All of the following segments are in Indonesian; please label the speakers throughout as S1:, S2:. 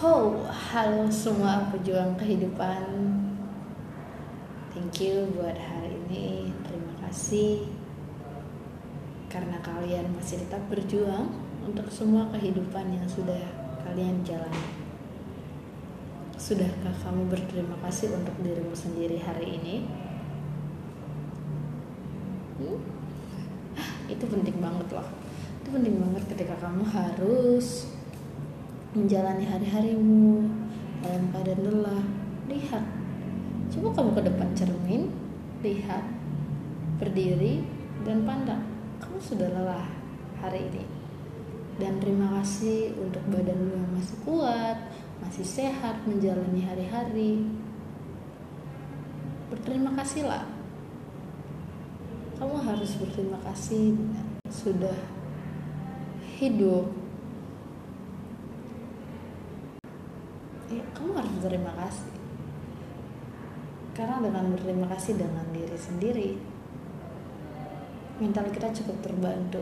S1: Oh, halo semua pejuang kehidupan. Thank you buat hari ini. Terima kasih karena kalian masih tetap berjuang untuk semua kehidupan yang sudah kalian jalani. Sudahkah kamu berterima kasih untuk dirimu sendiri hari ini? Hmm? Itu penting banget loh. Itu penting banget ketika kamu harus menjalani hari-harimu dalam keadaan lelah lihat. Coba kamu ke depan cermin lihat berdiri dan pandang. Kamu sudah lelah hari ini. Dan terima kasih untuk badanmu yang masih kuat masih sehat menjalani hari-hari. Berterima kasihlah. Kamu harus berterima kasih sudah hidup ya, kamu harus berterima kasih. Karena dengan berterima kasih dengan diri sendiri mental kita cukup terbantu.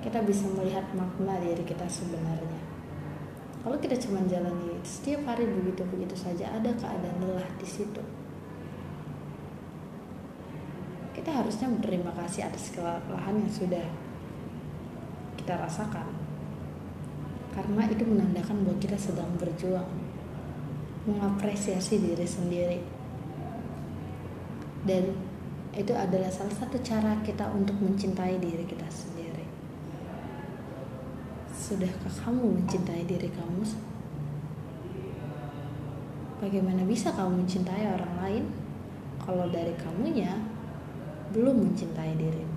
S1: Kita bisa melihat makna diri kita sebenarnya. Kalau kita cuma jalani setiap hari begitu begitu saja ada keadaan lelah di situ. Kita harusnya berterima kasih atas kelelahan yang sudah kita rasakan karena itu menandakan bahwa kita sedang berjuang. Mengapresiasi diri sendiri. Dan itu adalah salah satu cara kita untuk mencintai diri kita sendiri. Sudahkah kamu mencintai diri kamu? Bagaimana bisa kamu mencintai orang lain? Kalau dari kamunya belum mencintai dirimu